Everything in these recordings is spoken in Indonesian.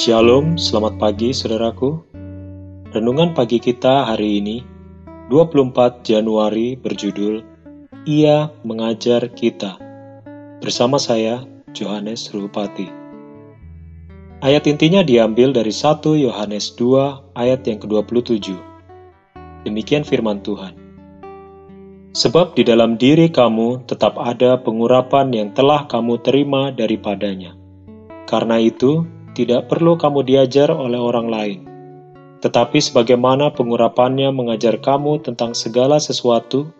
Shalom, selamat pagi saudaraku. Renungan pagi kita hari ini, 24 Januari berjudul Ia Mengajar Kita. Bersama saya, Johannes Rupati. Ayat intinya diambil dari 1 Yohanes 2 ayat yang ke-27. Demikian firman Tuhan. Sebab di dalam diri kamu tetap ada pengurapan yang telah kamu terima daripadanya. Karena itu, tidak perlu kamu diajar oleh orang lain. Tetapi sebagaimana pengurapannya mengajar kamu tentang segala sesuatu,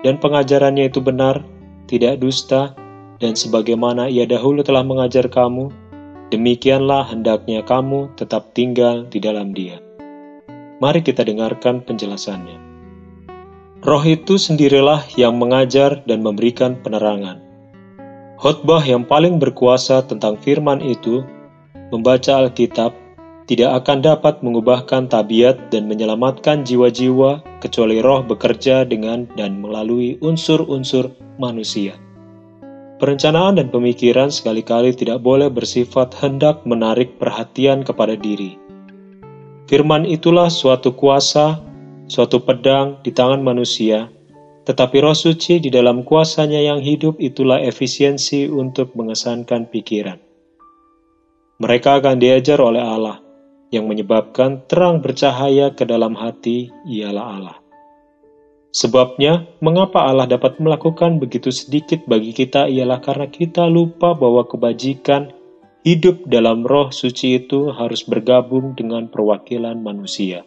dan pengajarannya itu benar, tidak dusta, dan sebagaimana ia dahulu telah mengajar kamu, demikianlah hendaknya kamu tetap tinggal di dalam dia. Mari kita dengarkan penjelasannya. Roh itu sendirilah yang mengajar dan memberikan penerangan. Khotbah yang paling berkuasa tentang firman itu membaca Alkitab tidak akan dapat mengubahkan tabiat dan menyelamatkan jiwa-jiwa kecuali roh bekerja dengan dan melalui unsur-unsur manusia. Perencanaan dan pemikiran sekali-kali tidak boleh bersifat hendak menarik perhatian kepada diri. Firman itulah suatu kuasa, suatu pedang di tangan manusia, tetapi roh suci di dalam kuasanya yang hidup itulah efisiensi untuk mengesankan pikiran. Mereka akan diajar oleh Allah, yang menyebabkan terang bercahaya ke dalam hati ialah Allah. Sebabnya, mengapa Allah dapat melakukan begitu sedikit bagi kita ialah karena kita lupa bahwa kebajikan hidup dalam roh suci itu harus bergabung dengan perwakilan manusia.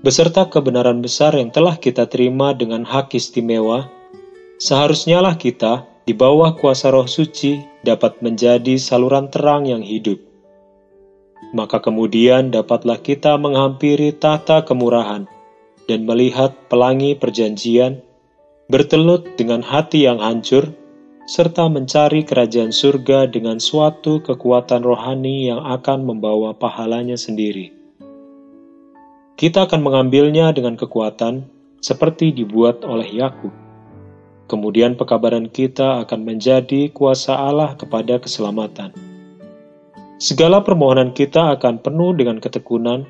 Beserta kebenaran besar yang telah kita terima dengan hak istimewa, seharusnya lah kita di bawah kuasa roh suci dapat menjadi saluran terang yang hidup. Maka kemudian dapatlah kita menghampiri tata kemurahan dan melihat pelangi perjanjian, bertelut dengan hati yang hancur, serta mencari kerajaan surga dengan suatu kekuatan rohani yang akan membawa pahalanya sendiri. Kita akan mengambilnya dengan kekuatan seperti dibuat oleh Yakub kemudian pekabaran kita akan menjadi kuasa Allah kepada keselamatan. Segala permohonan kita akan penuh dengan ketekunan,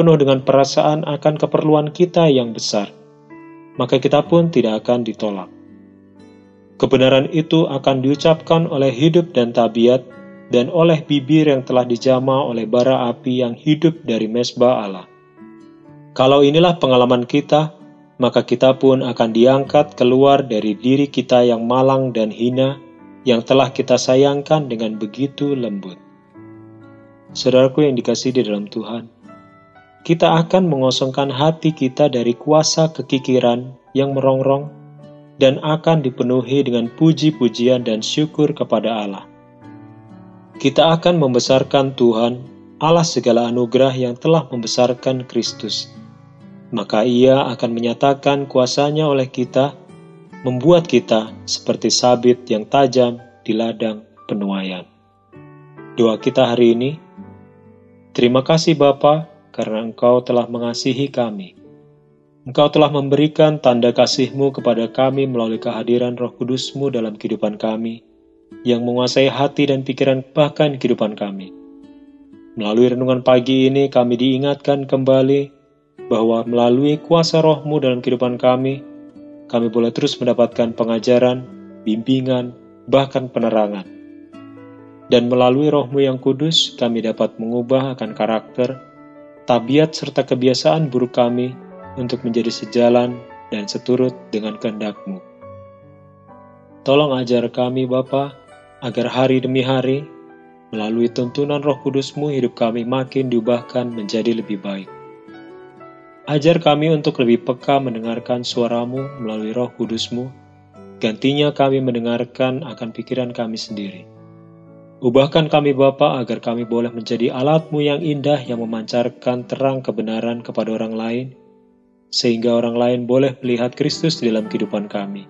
penuh dengan perasaan akan keperluan kita yang besar, maka kita pun tidak akan ditolak. Kebenaran itu akan diucapkan oleh hidup dan tabiat, dan oleh bibir yang telah dijama oleh bara api yang hidup dari mesbah Allah. Kalau inilah pengalaman kita, maka kita pun akan diangkat keluar dari diri kita yang malang dan hina, yang telah kita sayangkan dengan begitu lembut. Saudaraku yang dikasih di dalam Tuhan, kita akan mengosongkan hati kita dari kuasa kekikiran yang merongrong dan akan dipenuhi dengan puji-pujian dan syukur kepada Allah. Kita akan membesarkan Tuhan, Allah segala anugerah yang telah membesarkan Kristus maka ia akan menyatakan kuasanya oleh kita, membuat kita seperti sabit yang tajam di ladang penuaian. Doa kita hari ini, Terima kasih Bapa karena Engkau telah mengasihi kami. Engkau telah memberikan tanda kasih-Mu kepada kami melalui kehadiran roh kudus-Mu dalam kehidupan kami, yang menguasai hati dan pikiran bahkan kehidupan kami. Melalui renungan pagi ini kami diingatkan kembali bahwa melalui kuasa rohmu dalam kehidupan kami, kami boleh terus mendapatkan pengajaran, bimbingan, bahkan penerangan. Dan melalui rohmu yang kudus, kami dapat mengubah akan karakter, tabiat serta kebiasaan buruk kami untuk menjadi sejalan dan seturut dengan kehendakmu. Tolong ajar kami Bapa, agar hari demi hari, melalui tuntunan roh kudusmu hidup kami makin diubahkan menjadi lebih baik. Ajar kami untuk lebih peka mendengarkan suaramu melalui roh kudusmu, gantinya kami mendengarkan akan pikiran kami sendiri. Ubahkan kami Bapa agar kami boleh menjadi alatmu yang indah yang memancarkan terang kebenaran kepada orang lain, sehingga orang lain boleh melihat Kristus di dalam kehidupan kami.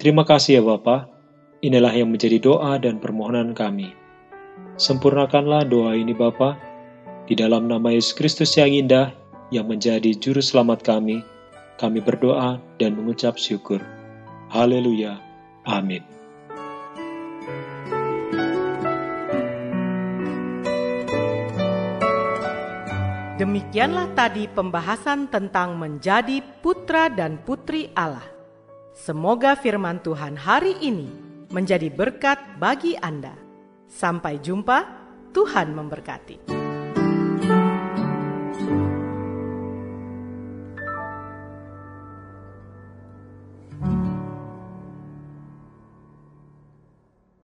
Terima kasih ya Bapa. Inilah yang menjadi doa dan permohonan kami. Sempurnakanlah doa ini Bapa, di dalam nama Yesus Kristus yang indah, yang menjadi juru selamat kami, kami berdoa dan mengucap syukur. Haleluya. Amin. Demikianlah tadi pembahasan tentang menjadi putra dan putri Allah. Semoga firman Tuhan hari ini menjadi berkat bagi Anda. Sampai jumpa, Tuhan memberkati.